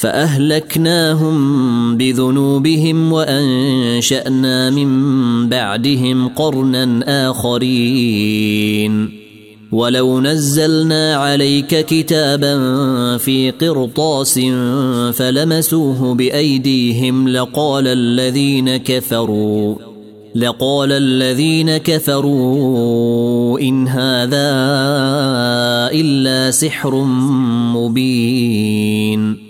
فأهلكناهم بذنوبهم وأنشأنا من بعدهم قرنا آخرين. ولو نزلنا عليك كتابا في قرطاس فلمسوه بأيديهم لقال الذين كفروا لقال الذين كفروا إن هذا إلا سحر مبين.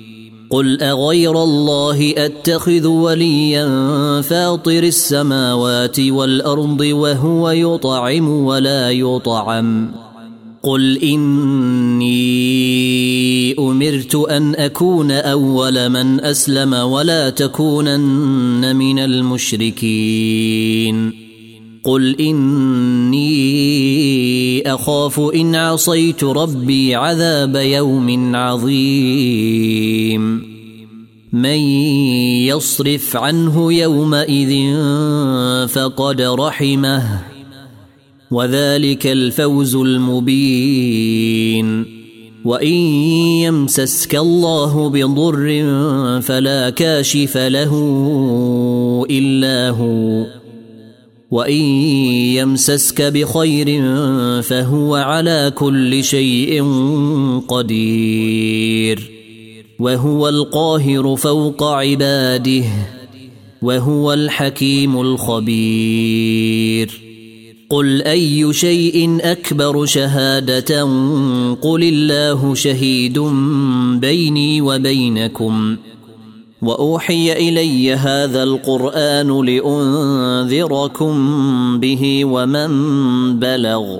قل أغير الله أتخذ وليا فاطر السماوات والأرض وهو يطعم ولا يطعم قل إني أمرت أن أكون أول من أسلم ولا تكونن من المشركين قل إني أخاف إن عصيت ربي عذاب يوم عظيم من يصرف عنه يومئذ فقد رحمه وذلك الفوز المبين. وإن يمسسك الله بضر فلا كاشف له إلا هو وإن يمسسك بخير فهو على كل شيء قدير. وهو القاهر فوق عباده وهو الحكيم الخبير. قل أي شيء أكبر شهادة؟ قل الله شهيد بيني وبينكم. وأوحي إلي هذا القرآن لأنذركم به ومن بلغ.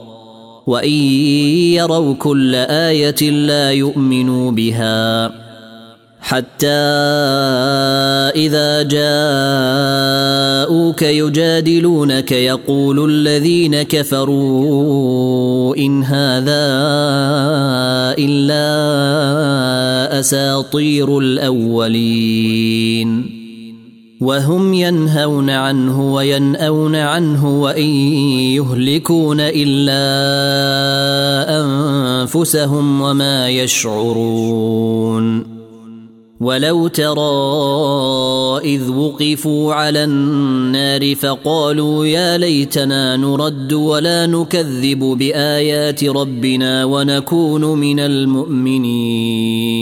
وان يروا كل إيه لا يؤمنوا بها حتى اذا جاءوك يجادلونك يقول الذين كفروا ان هذا الا اساطير الاولين وهم ينهون عنه وينأون عنه وإن يهلكون إلا أنفسهم وما يشعرون. ولو ترى إذ وقفوا على النار فقالوا يا ليتنا نرد ولا نكذب بآيات ربنا ونكون من المؤمنين.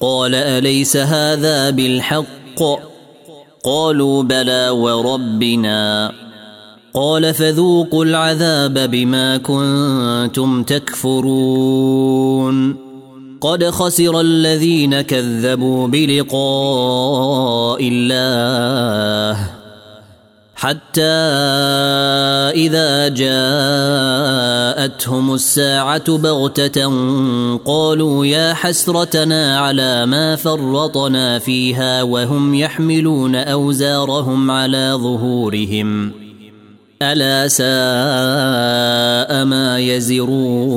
قال أليس هذا بالحق؟ قالوا بلى وربنا. قال فذوقوا العذاب بما كنتم تكفرون. قد خسر الذين كذبوا بلقاء الله. حتى إذا جاءتهم الساعة بغتة قالوا يا حسرتنا على ما فرطنا فيها وهم يحملون أوزارهم على ظهورهم. ألا ساء ما يزرون.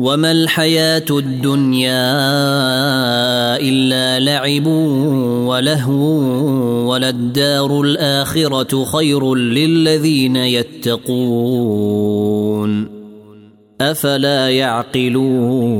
وما الحياة الدنيا إلا لعب ولهو وللدار الآخرة خير للذين يتقون أفلا يعقلون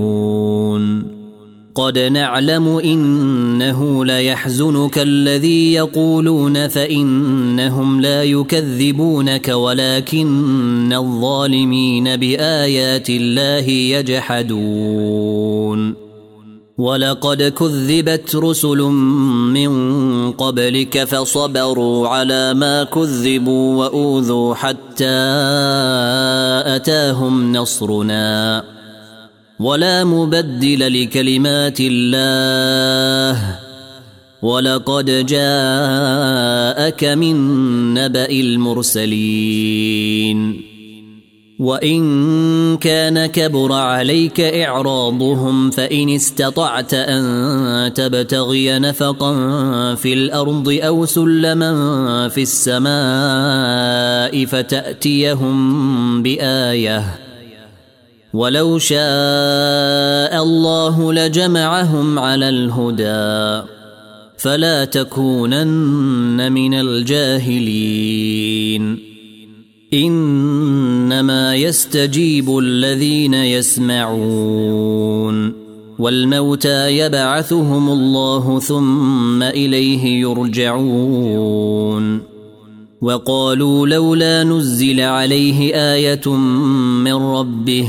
قد نعلم إنه ليحزنك الذي يقولون فإنهم لا يكذبونك ولكن الظالمين بآيات الله يجحدون. ولقد كذبت رسل من قبلك فصبروا على ما كذبوا وأوذوا حتى أتاهم نصرنا. ولا مبدل لكلمات الله. ولقد جاءك من نبأ المرسلين. وإن كان كبر عليك إعراضهم فإن استطعت أن تبتغي نفقا في الأرض أو سلما في السماء فتأتيهم بآية. ولو شاء الله لجمعهم على الهدى فلا تكونن من الجاهلين. إنما يستجيب الذين يسمعون. والموتى يبعثهم الله ثم إليه يرجعون. وقالوا لولا نزل عليه آية من ربه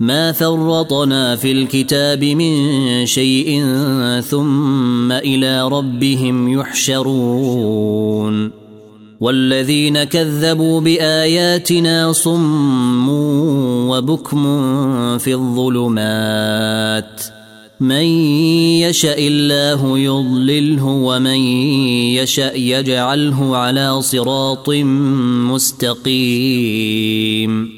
ما فرطنا في الكتاب من شيء ثم إلى ربهم يحشرون. والذين كذبوا بآياتنا صم وبكم في الظلمات. من يشأ الله يضلله ومن يشأ يجعله على صراط مستقيم.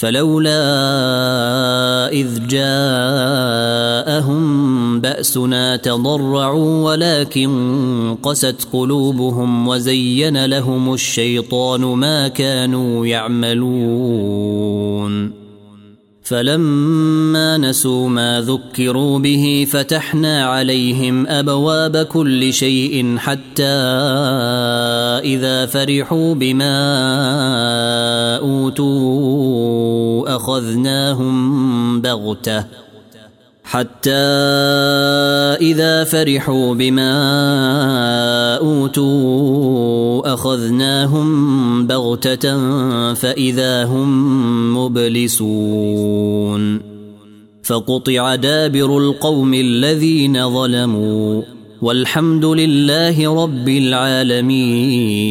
فلولا إذ جاءهم بأسنا تضرعوا ولكن قست قلوبهم وزين لهم الشيطان ما كانوا يعملون. فلما نسوا ما ذكروا به فتحنا عليهم أبواب كل شيء حتى إذا فرحوا بما أوتوا أخذناهم بغتة حتى إذا فرحوا بما أوتوا أخذناهم بغتة فإذا هم مبلسون. فقطع دابر القوم الذين ظلموا والحمد لله رب العالمين.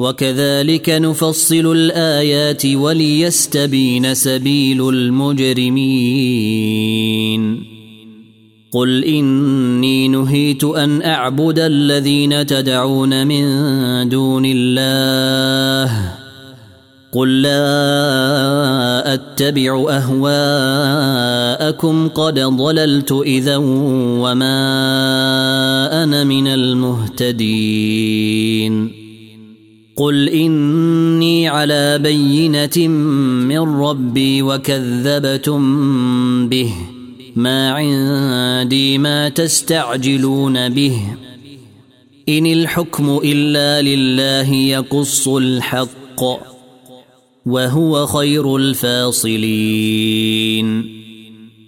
وكذلك نفصل الآيات وليستبين سبيل المجرمين. قل إني نهيت أن أعبد الذين تدعون من دون الله. قل لا أتبع أهواءكم قد ضللت إذا وما أنا من المهتدين. قل اني على بينه من ربي وكذبتم به ما عندي ما تستعجلون به ان الحكم الا لله يقص الحق وهو خير الفاصلين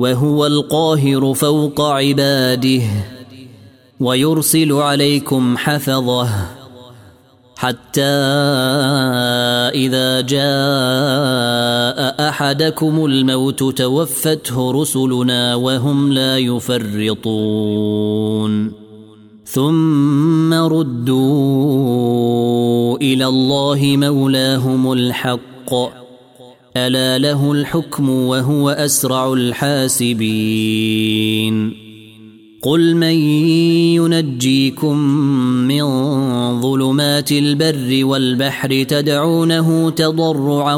وهو القاهر فوق عباده ويرسل عليكم حفظه حتى إذا جاء أحدكم الموت توفته رسلنا وهم لا يفرطون. ثم ردوا إلى الله مولاهم الحق. ألا له الحكم وهو أسرع الحاسبين قل من ينجيكم من ظلمات البر والبحر تدعونه تضرعا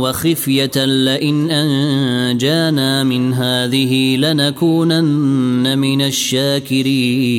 وخفية لئن أنجانا من هذه لنكونن من الشاكرين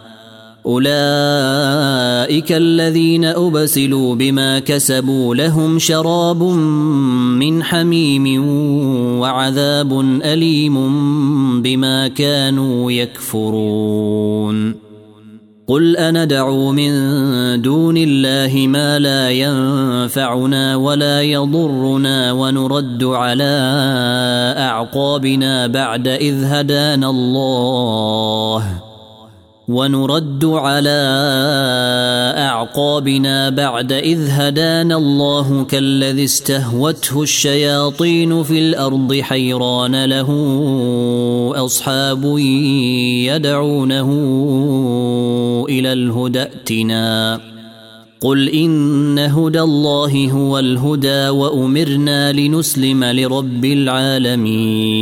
أولئك الذين أبسلوا بما كسبوا لهم شراب من حميم وعذاب أليم بما كانوا يكفرون. قل أندعو من دون الله ما لا ينفعنا ولا يضرنا ونرد على أعقابنا بعد إذ هدانا الله. ونرد على أعقابنا بعد إذ هدانا الله كالذي استهوته الشياطين في الأرض حيران له أصحاب يدعونه إلى الهدى ائتنا. قل إن هدى الله هو الهدى وأمرنا لنسلم لرب العالمين.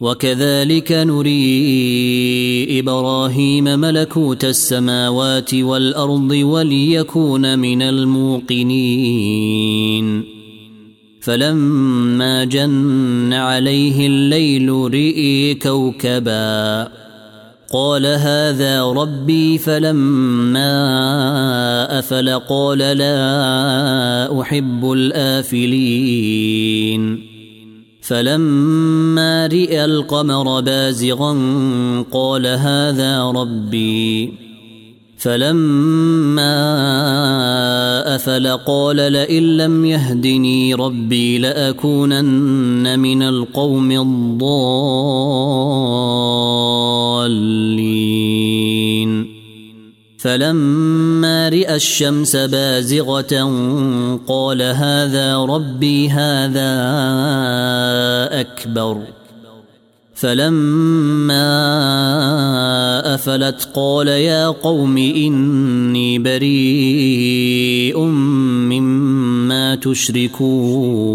وكذلك نري إبراهيم ملكوت السماوات والأرض وليكون من الموقنين. فلما جن عليه الليل رئي كوكبا قال هذا ربي. فلما أفل قال لا أحب الآفلين. فلما رئ القمر بازغا قال هذا ربي. فلما أفل قال لئن لم يهدني ربي لأكونن من القوم الضالين. فلما رئ الشمس بازغة قال هذا ربي هذا أكبر. فلما أفلت قال يا قوم إني بريء مما تشركون.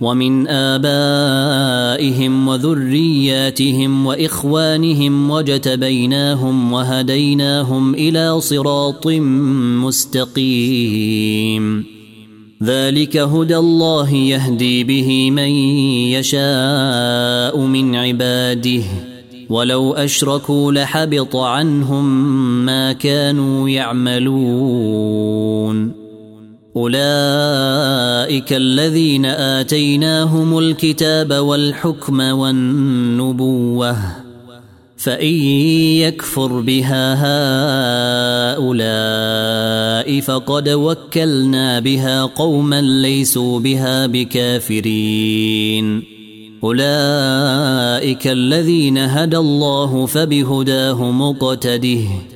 ومن آبائهم وذرياتهم وإخوانهم وجتبيناهم وهديناهم إلى صراط مستقيم. ذلك هدى الله يهدي به من يشاء من عباده. ولو أشركوا لحبط عنهم ما كانوا يعملون. أولئك الذين آتيناهم الكتاب والحكم والنبوة فإن يكفر بها هؤلاء فقد وكلنا بها قوما ليسوا بها بكافرين. أولئك الذين هدى الله فبهداه مقتده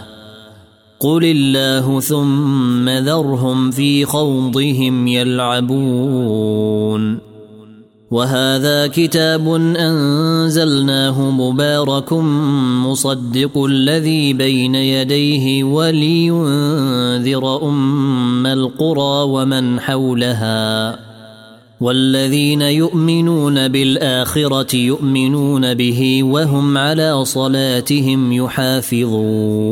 قل الله ثم ذرهم في خوضهم يلعبون وهذا كتاب انزلناه مبارك مصدق الذي بين يديه ولينذر ام القرى ومن حولها والذين يؤمنون بالاخره يؤمنون به وهم على صلاتهم يحافظون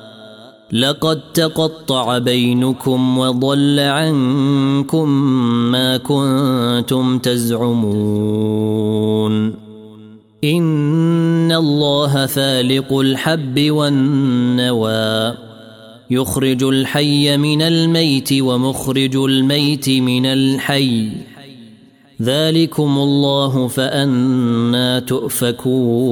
لقد تقطع بينكم وضل عنكم ما كنتم تزعمون. إن الله فالق الحب والنوى يخرج الحي من الميت ومخرج الميت من الحي. ذلكم الله فأنا تؤفكون.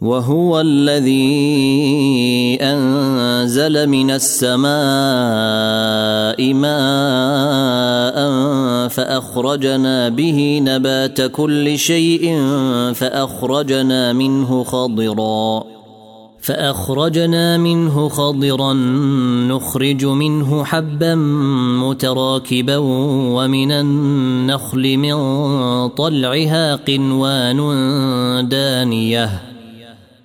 وهو الذي أنزل من السماء ماء فأخرجنا به نبات كل شيء فأخرجنا منه خضرا فأخرجنا منه خضرا نخرج منه حبا متراكبا ومن النخل من طلعها قنوان دانية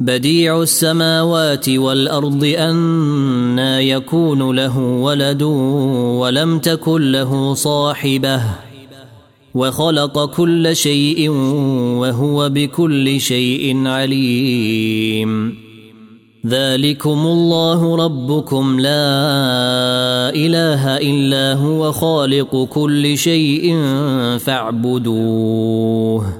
بديع السماوات والأرض أنا يكون له ولد ولم تكن له صاحبة وخلق كل شيء وهو بكل شيء عليم. ذلكم الله ربكم لا إله إلا هو خالق كل شيء فاعبدوه.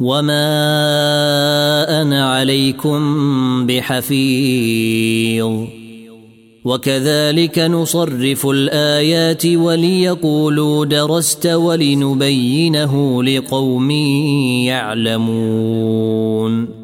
وما أنا عليكم بحفيظ. وكذلك نصرف الايات وليقولوا درست ولنبينه لقوم يعلمون.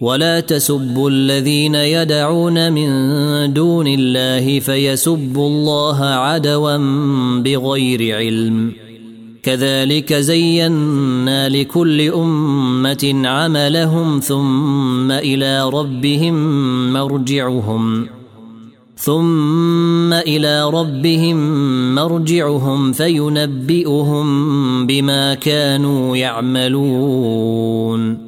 ولا تسبوا الذين يدعون من دون الله فيسبوا الله عدوا بغير علم. كذلك زينا لكل أمة عملهم ثم إلى ربهم مرجعهم. ثم إلى ربهم مرجعهم فينبئهم بما كانوا يعملون.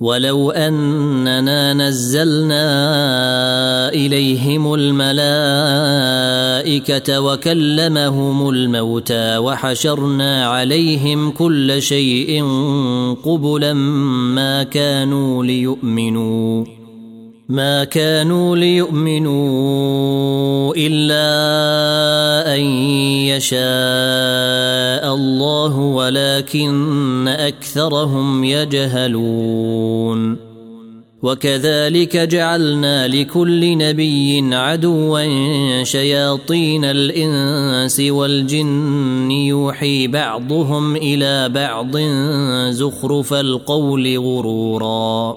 ولو أننا نزلنا إليهم الملائكة وكلمهم الموتى وحشرنا عليهم كل شيء قبلا ما كانوا ليؤمنوا. ما كانوا ليؤمنوا إلا أن يشاء الله ولكن أكثرهم يجهلون. وكذلك جعلنا لكل نبي عدوا شياطين الإنس والجن يوحي بعضهم إلى بعض زخرف القول غرورا.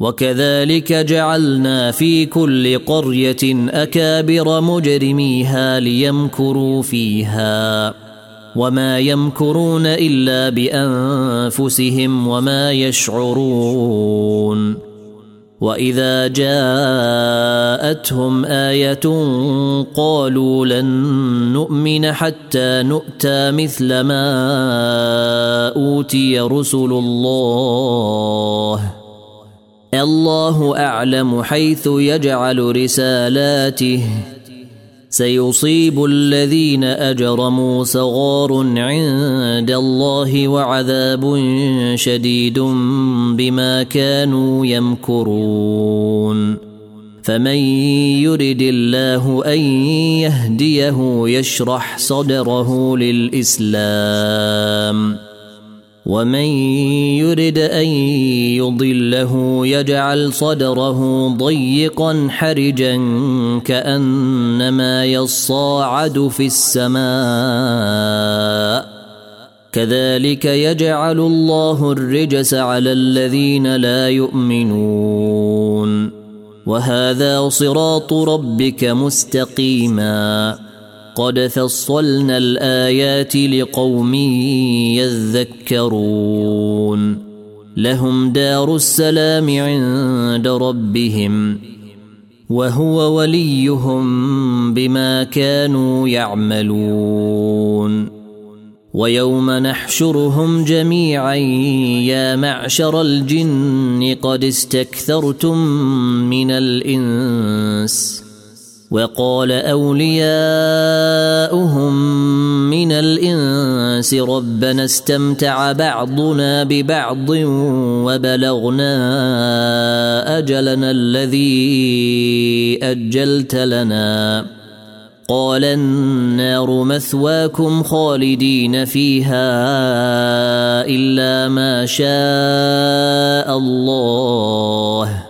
وكذلك جعلنا في كل قرية أكابر مجرميها ليمكروا فيها وما يمكرون إلا بأنفسهم وما يشعرون وإذا جاءتهم آية قالوا لن نؤمن حتى نؤتى مثل ما أوتي رسل الله الله أعلم حيث يجعل رسالاته. سيصيب الذين أجرموا صغار عند الله وعذاب شديد بما كانوا يمكرون. فمن يرد الله أن يهديه يشرح صدره للإسلام. ومن يرد أن يضله يجعل صدره ضيقا حرجا كأنما يصاعد في السماء. كذلك يجعل الله الرجس على الذين لا يؤمنون. وهذا صراط ربك مستقيما. قد فصلنا الايات لقوم يذكرون لهم دار السلام عند ربهم وهو وليهم بما كانوا يعملون ويوم نحشرهم جميعا يا معشر الجن قد استكثرتم من الانس وقال أولياؤهم من الإنس ربنا استمتع بعضنا ببعض وبلغنا أجلنا الذي أجلت لنا. قال النار مثواكم خالدين فيها إلا ما شاء الله.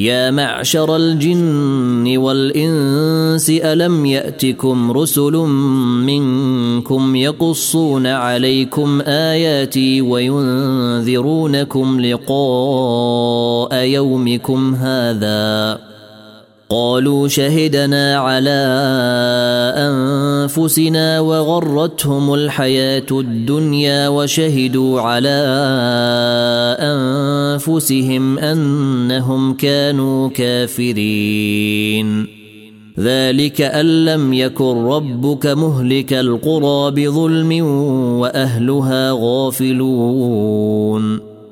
يا معشر الجن والإنس ألم يأتكم رسل منكم يقصون عليكم آياتي وينذرونكم لقاء يومكم هذا؟ قالوا شهدنا على أنفسنا وغرتهم الحياة الدنيا وشهدوا على أنفسهم أنهم كانوا كافرين. ذلك أن لم يكن ربك مهلك القرى بظلم وأهلها غافلون.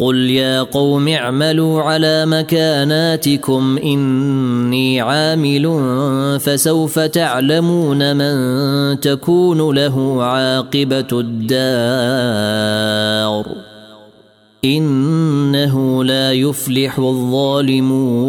قل يا قوم اعملوا على مكاناتكم اني عامل فسوف تعلمون من تكون له عاقبه الدار انه لا يفلح الظالمون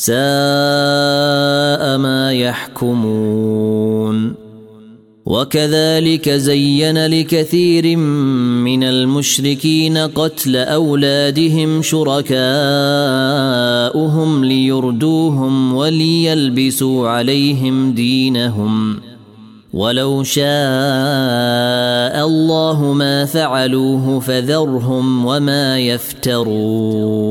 ساء ما يحكمون. وكذلك زين لكثير من المشركين قتل أولادهم شركاؤهم ليردوهم وليلبسوا عليهم دينهم. ولو شاء الله ما فعلوه فذرهم وما يفترون.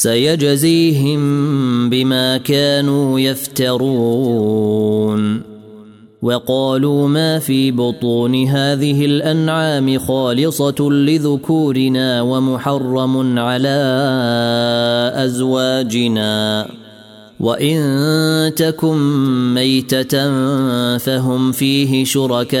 سيجزيهم بما كانوا يفترون. وقالوا ما في بطون هذه الأنعام خالصة لذكورنا ومحرم على أزواجنا. وإن تكن ميتة فهم فيه شركاء.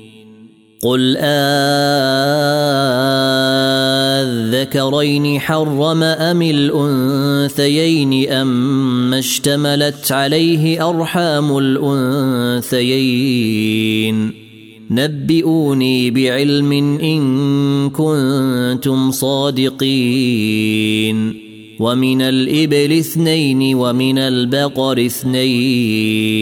قل الذكرين حرم ام الانثيين ام اشتملت عليه ارحام الانثيين نبئوني بعلم ان كنتم صادقين ومن الابل اثنين ومن البقر اثنين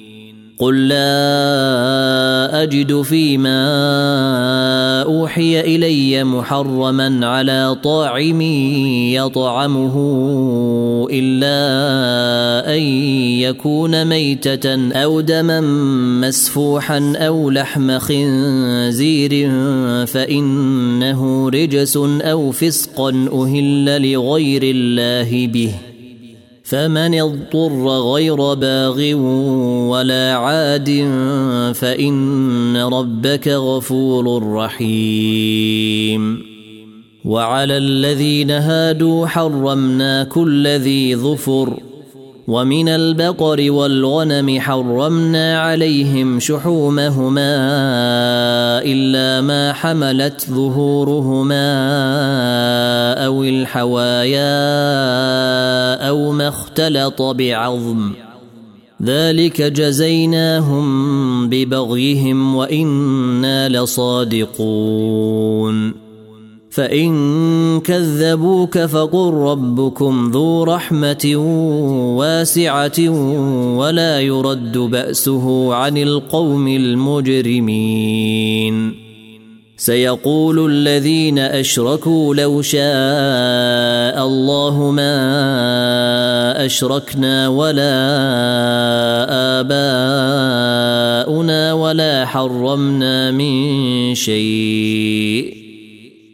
قل لا اجد فيما اوحي الي محرما على طاعم يطعمه الا ان يكون ميته أو دما مسفوحا أو لحم خنزير فانه رجس أو فسقا أهل لغير الله به فمن اضطر غير باغ ولا عاد فإن ربك غفور رحيم. وعلى الذين هادوا حرمنا كل ذي ظفر ومن البقر والغنم حرمنا عليهم شحومهما إلا ما حملت ظهورهما أو الحوايا أو ما اختلط بعظم. ذلك جزيناهم ببغيهم وإنا لصادقون. فإن كذبوك فقل ربكم ذو رحمة واسعة ولا يرد بأسه عن القوم المجرمين. سيقول الذين أشركوا لو شاء الله ما أشركنا ولا آباؤنا ولا حرمنا من شيء.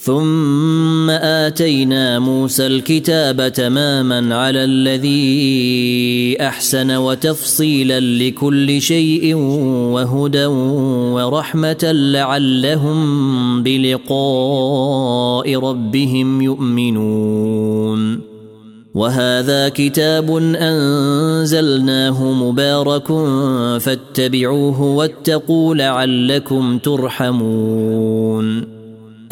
ثم آتينا موسى الكتاب تماما على الذي أحسن وتفصيلا لكل شيء وهدى ورحمة لعلهم بلقاء ربهم يؤمنون. وهذا كتاب أنزلناه مبارك فاتبعوه واتقوا لعلكم ترحمون.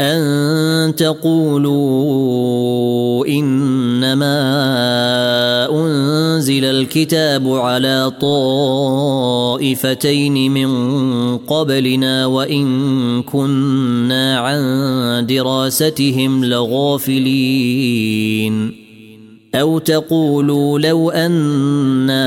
أن تقولوا إنما أنزل الكتاب على طائفتين من قبلنا وإن كنا عن دراستهم لغافلين. أو تقولوا لو أنا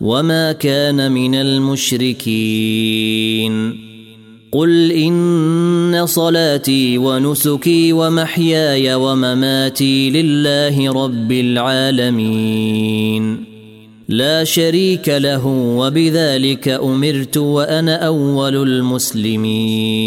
وما كان من المشركين قل ان صلاتي ونسكي ومحياي ومماتي لله رب العالمين لا شريك له وبذلك امرت وأنا اول المسلمين